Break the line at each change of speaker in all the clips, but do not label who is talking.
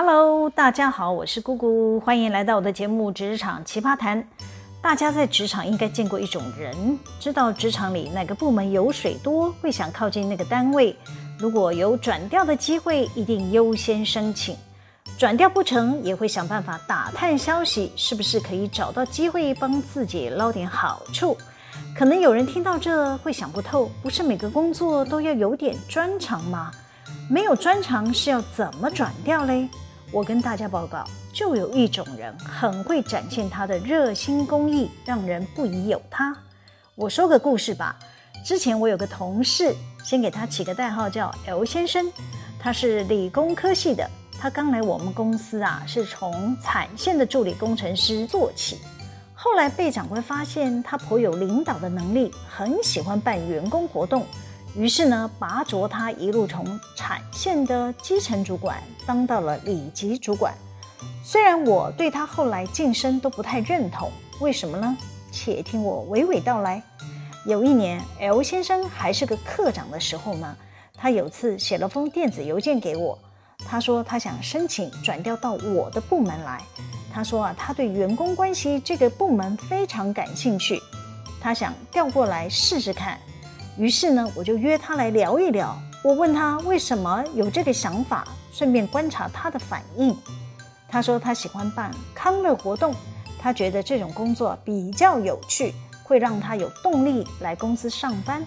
Hello，大家好，我是姑姑，欢迎来到我的节目《职场奇葩谈》。大家在职场应该见过一种人，知道职场里哪个部门油水多，会想靠近那个单位。如果有转调的机会，一定优先申请；转调不成，也会想办法打探消息，是不是可以找到机会帮自己捞点好处。可能有人听到这会想不透，不是每个工作都要有点专长吗？没有专长是要怎么转调嘞？我跟大家报告，就有一种人很会展现他的热心公益，让人不疑有他。我说个故事吧。之前我有个同事，先给他起个代号叫 L 先生，他是理工科系的。他刚来我们公司啊，是从产线的助理工程师做起，后来被长官发现他颇有领导的能力，很喜欢办员工活动。于是呢，拔擢他一路从产线的基层主管当到了里级主管。虽然我对他后来晋升都不太认同，为什么呢？且听我娓娓道来。有一年，L 先生还是个课长的时候呢，他有次写了封电子邮件给我，他说他想申请转调到我的部门来。他说啊，他对员工关系这个部门非常感兴趣，他想调过来试试看。于是呢，我就约他来聊一聊。我问他为什么有这个想法，顺便观察他的反应。他说他喜欢办康乐活动，他觉得这种工作比较有趣，会让他有动力来公司上班。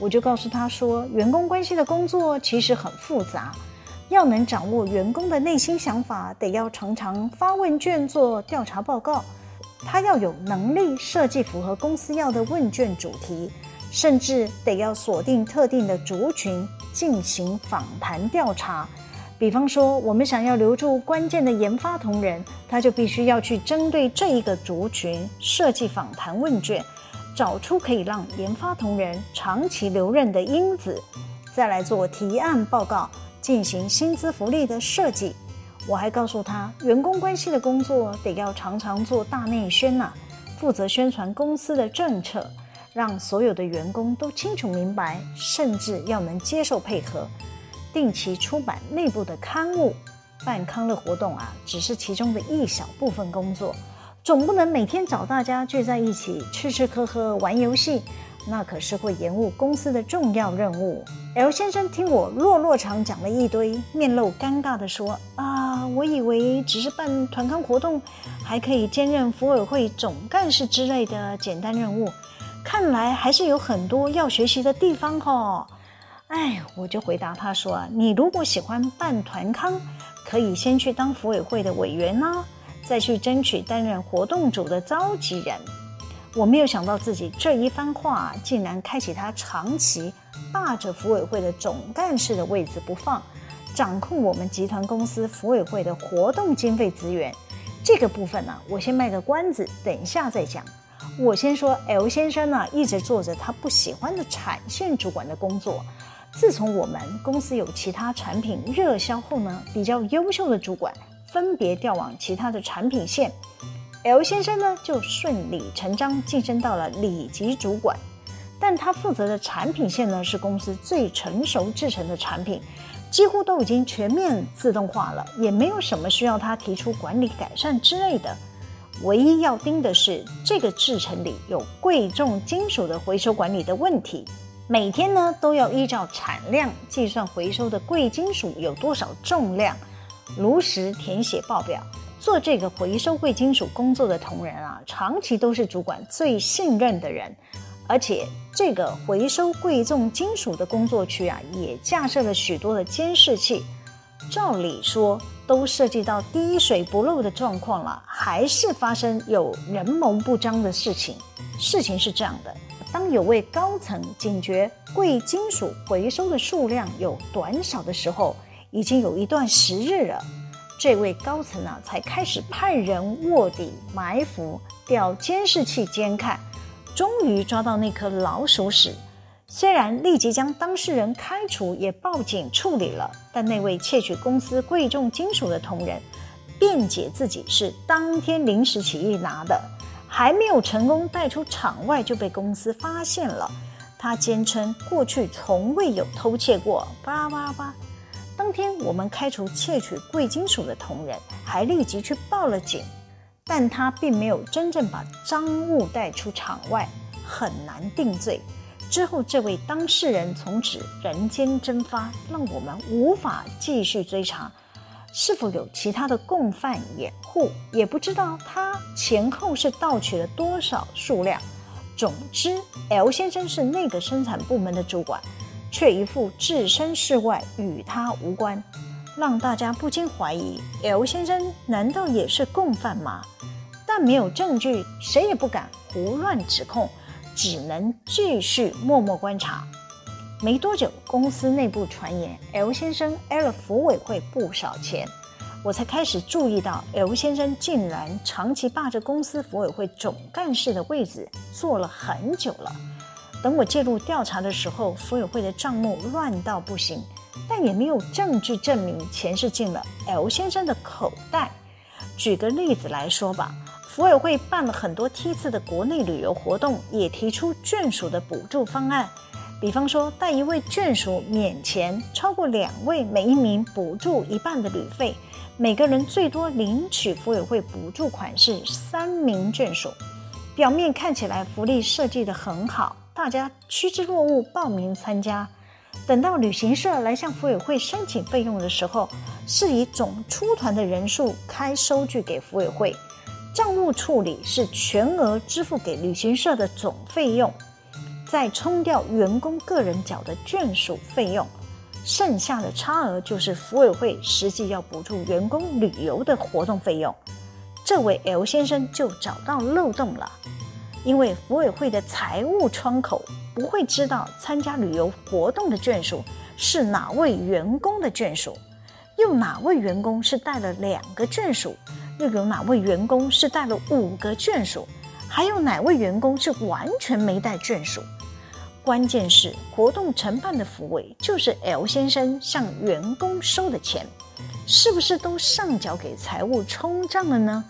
我就告诉他说，员工关系的工作其实很复杂，要能掌握员工的内心想法，得要常常发问卷做调查报告。他要有能力设计符合公司要的问卷主题。甚至得要锁定特定的族群进行访谈调查，比方说，我们想要留住关键的研发同仁，他就必须要去针对这一个族群设计访谈问卷，找出可以让研发同仁长期留任的因子，再来做提案报告，进行薪资福利的设计。我还告诉他，员工关系的工作得要常常做大内宣呐，负责宣传公司的政策。让所有的员工都清楚明白，甚至要能接受配合，定期出版内部的刊物，办康乐活动啊，只是其中的一小部分工作，总不能每天找大家聚在一起吃吃喝喝玩游戏，那可是会延误公司的重要任务。L 先生听我落落长讲了一堆，面露尴尬地说：“啊，我以为只是办团康活动，还可以兼任福委会总干事之类的简单任务。”看来还是有很多要学习的地方哦。哎，我就回答他说：“你如果喜欢办团康，可以先去当福委会的委员呢，再去争取担任活动组的召集人。”我没有想到自己这一番话，竟然开启他长期霸着福委会的总干事的位置不放，掌控我们集团公司福委会的活动经费资源。这个部分呢，我先卖个关子，等一下再讲。我先说，L 先生呢，一直做着他不喜欢的产线主管的工作。自从我们公司有其他产品热销后呢，比较优秀的主管分别调往其他的产品线，L 先生呢就顺理成章晋升到了里级主管。但他负责的产品线呢是公司最成熟制成的产品，几乎都已经全面自动化了，也没有什么需要他提出管理改善之类的。唯一要盯的是这个制程里有贵重金属的回收管理的问题，每天呢都要依照产量计算回收的贵金属有多少重量，如实填写报表。做这个回收贵金属工作的同仁啊，长期都是主管最信任的人，而且这个回收贵重金属的工作区啊，也架设了许多的监视器。照理说，都涉及到滴水不漏的状况了，还是发生有人谋不彰的事情。事情是这样的：当有位高层警觉贵金属回收的数量有短少的时候，已经有一段时日了。这位高层啊，才开始派人卧底埋伏，调监视器监看，终于抓到那颗老鼠屎。虽然立即将当事人开除，也报警处理了，但那位窃取公司贵重金属的同仁，辩解自己是当天临时起意拿的，还没有成功带出场外就被公司发现了。他坚称过去从未有偷窃过，叭叭叭。当天我们开除窃取贵金属的同仁，还立即去报了警，但他并没有真正把赃物带出场外，很难定罪。之后，这位当事人从此人间蒸发，让我们无法继续追查是否有其他的共犯掩护，也不知道他前后是盗取了多少数量。总之，L 先生是那个生产部门的主管。却一副置身事外，与他无关，让大家不禁怀疑：L 先生难道也是共犯吗？但没有证据，谁也不敢胡乱指控，只能继续默默观察。没多久，公司内部传言 L 先生挨了福委会不少钱，我才开始注意到 L 先生竟然长期霸着公司福委会总干事的位置，坐了很久了。等我介入调查的时候，福委会的账目乱到不行，但也没有证据证明钱是进了 L 先生的口袋。举个例子来说吧，福委会办了很多梯次的国内旅游活动，也提出眷属的补助方案，比方说带一位眷属免钱，超过两位每一名补助一半的旅费，每个人最多领取福委会补助款是三名眷属。表面看起来福利设计得很好。大家趋之若鹜，报名参加。等到旅行社来向福委会申请费用的时候，是以总出团的人数开收据给福委会，账务处理是全额支付给旅行社的总费用，再冲掉员工个人缴的眷属费用，剩下的差额就是福委会实际要补助员工旅游的活动费用。这位 L 先生就找到漏洞了。因为福委会的财务窗口不会知道参加旅游活动的眷属是哪位员工的眷属，又哪位员工是带了两个眷属，又有哪位员工是带了五个眷属，还有哪位员工是完全没带眷属。关键是活动承办的福委就是 L 先生向员工收的钱，是不是都上缴给财务冲账了呢？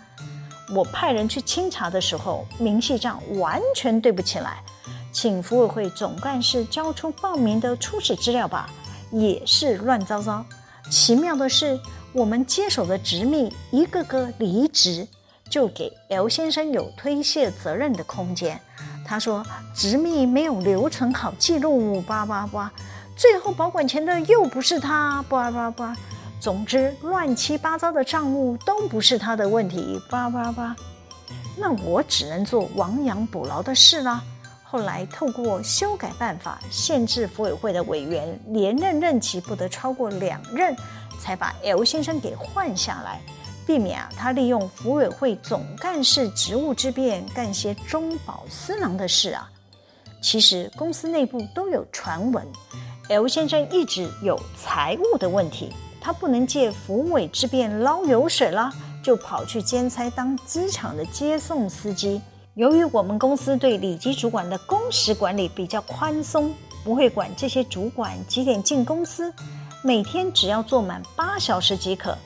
我派人去清查的时候，明细账完全对不起来，请福委会总干事交出报名的初始资料吧，也是乱糟糟。奇妙的是，我们接手的执秘一个个离职，就给 L 先生有推卸责任的空间。他说执秘没有留存好记录，叭叭叭，最后保管钱的又不是他，叭叭叭。总之，乱七八糟的账务都不是他的问题，叭叭叭。那我只能做亡羊补牢的事啦。后来透过修改办法，限制福委会的委员连任任期不得超过两任，才把 L 先生给换下来，避免啊他利用福委会总干事职务之便干些中饱私囊的事啊。其实公司内部都有传闻，L 先生一直有财务的问题。他不能借福委之便捞油水了，就跑去兼差当机场的接送司机。由于我们公司对里级主管的工时管理比较宽松，不会管这些主管几点进公司，每天只要做满八小时即可。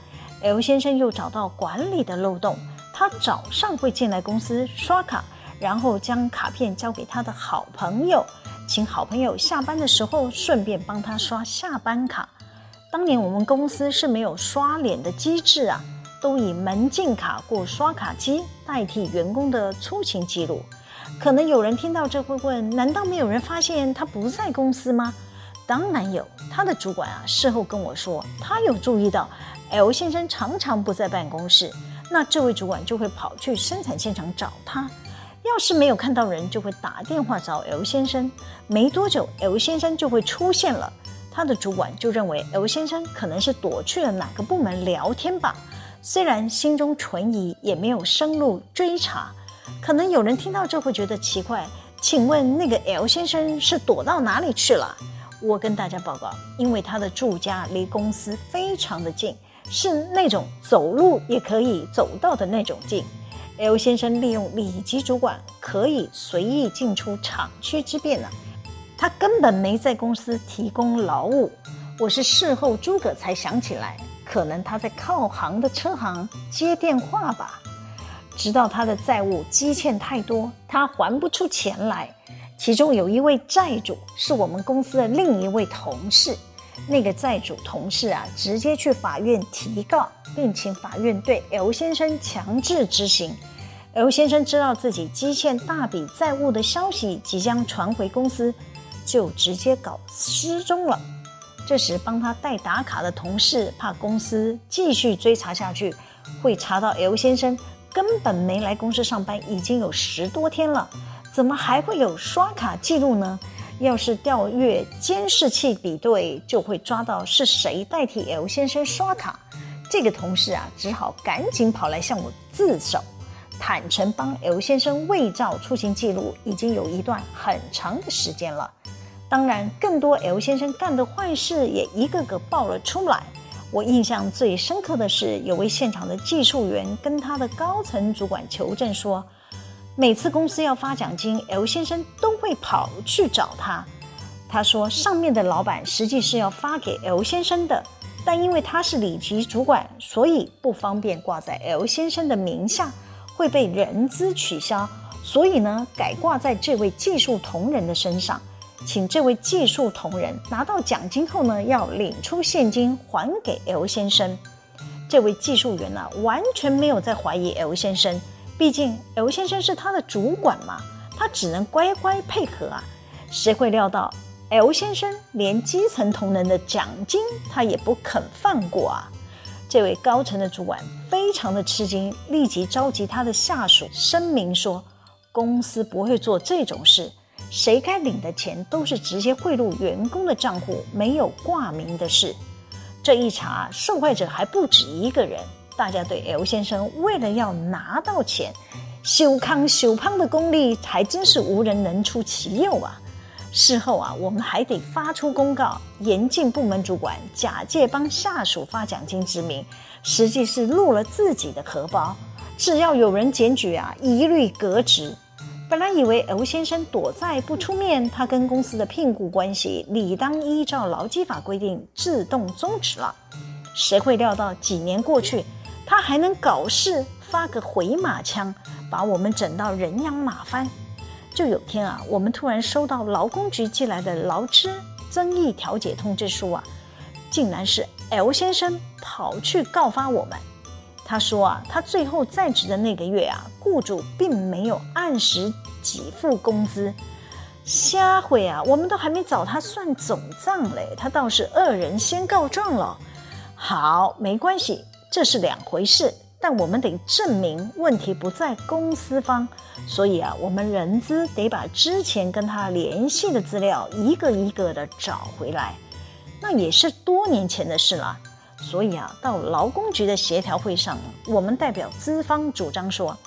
L 先生又找到管理的漏洞，他早上会进来公司刷卡，然后将卡片交给他的好朋友，请好朋友下班的时候顺便帮他刷下班卡。当年我们公司是没有刷脸的机制啊，都以门禁卡或刷卡机代替员工的出勤记录。可能有人听到这会问：难道没有人发现他不在公司吗？当然有，他的主管啊事后跟我说，他有注意到 L 先生常常不在办公室，那这位主管就会跑去生产现场找他。要是没有看到人，就会打电话找 L 先生。没多久，L 先生就会出现了。他的主管就认为 L 先生可能是躲去了哪个部门聊天吧，虽然心中存疑，也没有深入追查。可能有人听到这会觉得奇怪，请问那个 L 先生是躲到哪里去了？我跟大家报告，因为他的住家离公司非常的近，是那种走路也可以走到的那种近。L 先生利用里级主管可以随意进出厂区之便呢。他根本没在公司提供劳务，我是事后诸葛才想起来，可能他在靠行的车行接电话吧。直到他的债务积欠太多，他还不出钱来。其中有一位债主是我们公司的另一位同事，那个债主同事啊，直接去法院提告，并请法院对 L 先生强制执行。L 先生知道自己积欠大笔债务的消息即将传回公司，就直接搞失踪了。这时，帮他代打卡的同事怕公司继续追查下去，会查到 L 先生根本没来公司上班，已经有十多天了，怎么还会有刷卡记录呢？要是调阅监视器比对，就会抓到是谁代替 L 先生刷卡。这个同事啊，只好赶紧跑来向我自首，坦诚帮 L 先生伪造出行记录，已经有一段很长的时间了。当然，更多 L 先生干的坏事也一个个爆了出来。我印象最深刻的是，有位现场的技术员跟他的高层主管求证说。每次公司要发奖金，L 先生都会跑去找他。他说，上面的老板实际是要发给 L 先生的，但因为他是里级主管，所以不方便挂在 L 先生的名下，会被人资取消，所以呢，改挂在这位技术同仁的身上，请这位技术同仁拿到奖金后呢，要领出现金还给 L 先生。这位技术员呢、啊，完全没有在怀疑 L 先生。毕竟 L 先生是他的主管嘛，他只能乖乖配合啊。谁会料到 L 先生连基层同仁的奖金他也不肯放过啊？这位高层的主管非常的吃惊，立即召集他的下属声明说：公司不会做这种事，谁该领的钱都是直接汇入员工的账户，没有挂名的事。这一查，受害者还不止一个人。大家对 L 先生为了要拿到钱，修康修胖的功力还真是无人能出其右啊！事后啊，我们还得发出公告，严禁部门主管假借帮下属发奖金之名，实际是入了自己的荷包。只要有人检举啊，一律革职。本来以为 L 先生躲在不出面，他跟公司的聘雇关系理当依照劳基法规定自动终止了。谁会料到几年过去，他还能搞事，发个回马枪，把我们整到人仰马翻。就有天啊，我们突然收到劳工局寄来的劳资争议调解通知书啊，竟然是 L 先生跑去告发我们。他说啊，他最后在职的那个月啊，雇主并没有按时给付工资。瞎会啊，我们都还没找他算总账嘞，他倒是恶人先告状了。好，没关系。这是两回事，但我们得证明问题不在公司方，所以啊，我们人资得把之前跟他联系的资料一个一个的找回来。那也是多年前的事了，所以啊，到劳工局的协调会上，我们代表资方主张说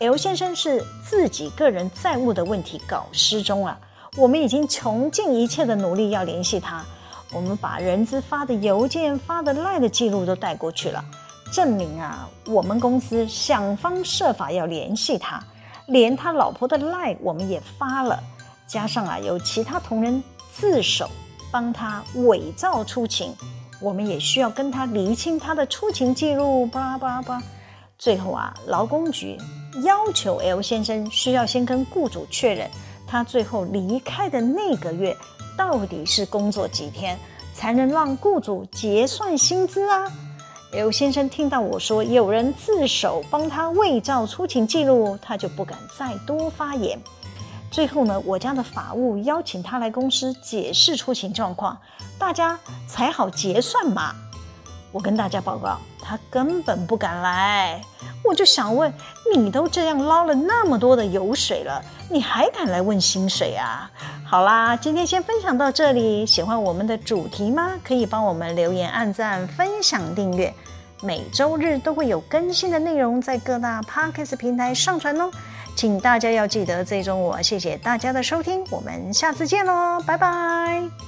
，L 先生是自己个人债务的问题搞失踪了，我们已经穷尽一切的努力要联系他。我们把人资发的邮件、发的赖的记录都带过去了，证明啊，我们公司想方设法要联系他，连他老婆的赖我们也发了，加上啊，有其他同仁自首帮他伪造出勤，我们也需要跟他厘清他的出勤记录，巴拉巴拉巴。最后啊，劳工局要求 L 先生需要先跟雇主确认，他最后离开的那个月。到底是工作几天才能让雇主结算薪资啊？L 先生听到我说有人自首帮他伪造出勤记录，他就不敢再多发言。最后呢，我家的法务邀请他来公司解释出勤状况，大家才好结算嘛。我跟大家报告，他根本不敢来。我就想问，你都这样捞了那么多的油水了，你还敢来问薪水啊？好啦，今天先分享到这里。喜欢我们的主题吗？可以帮我们留言、按赞、分享、订阅。每周日都会有更新的内容在各大 Podcast 平台上传哦，请大家要记得追踪我。谢谢大家的收听，我们下次见喽，拜拜。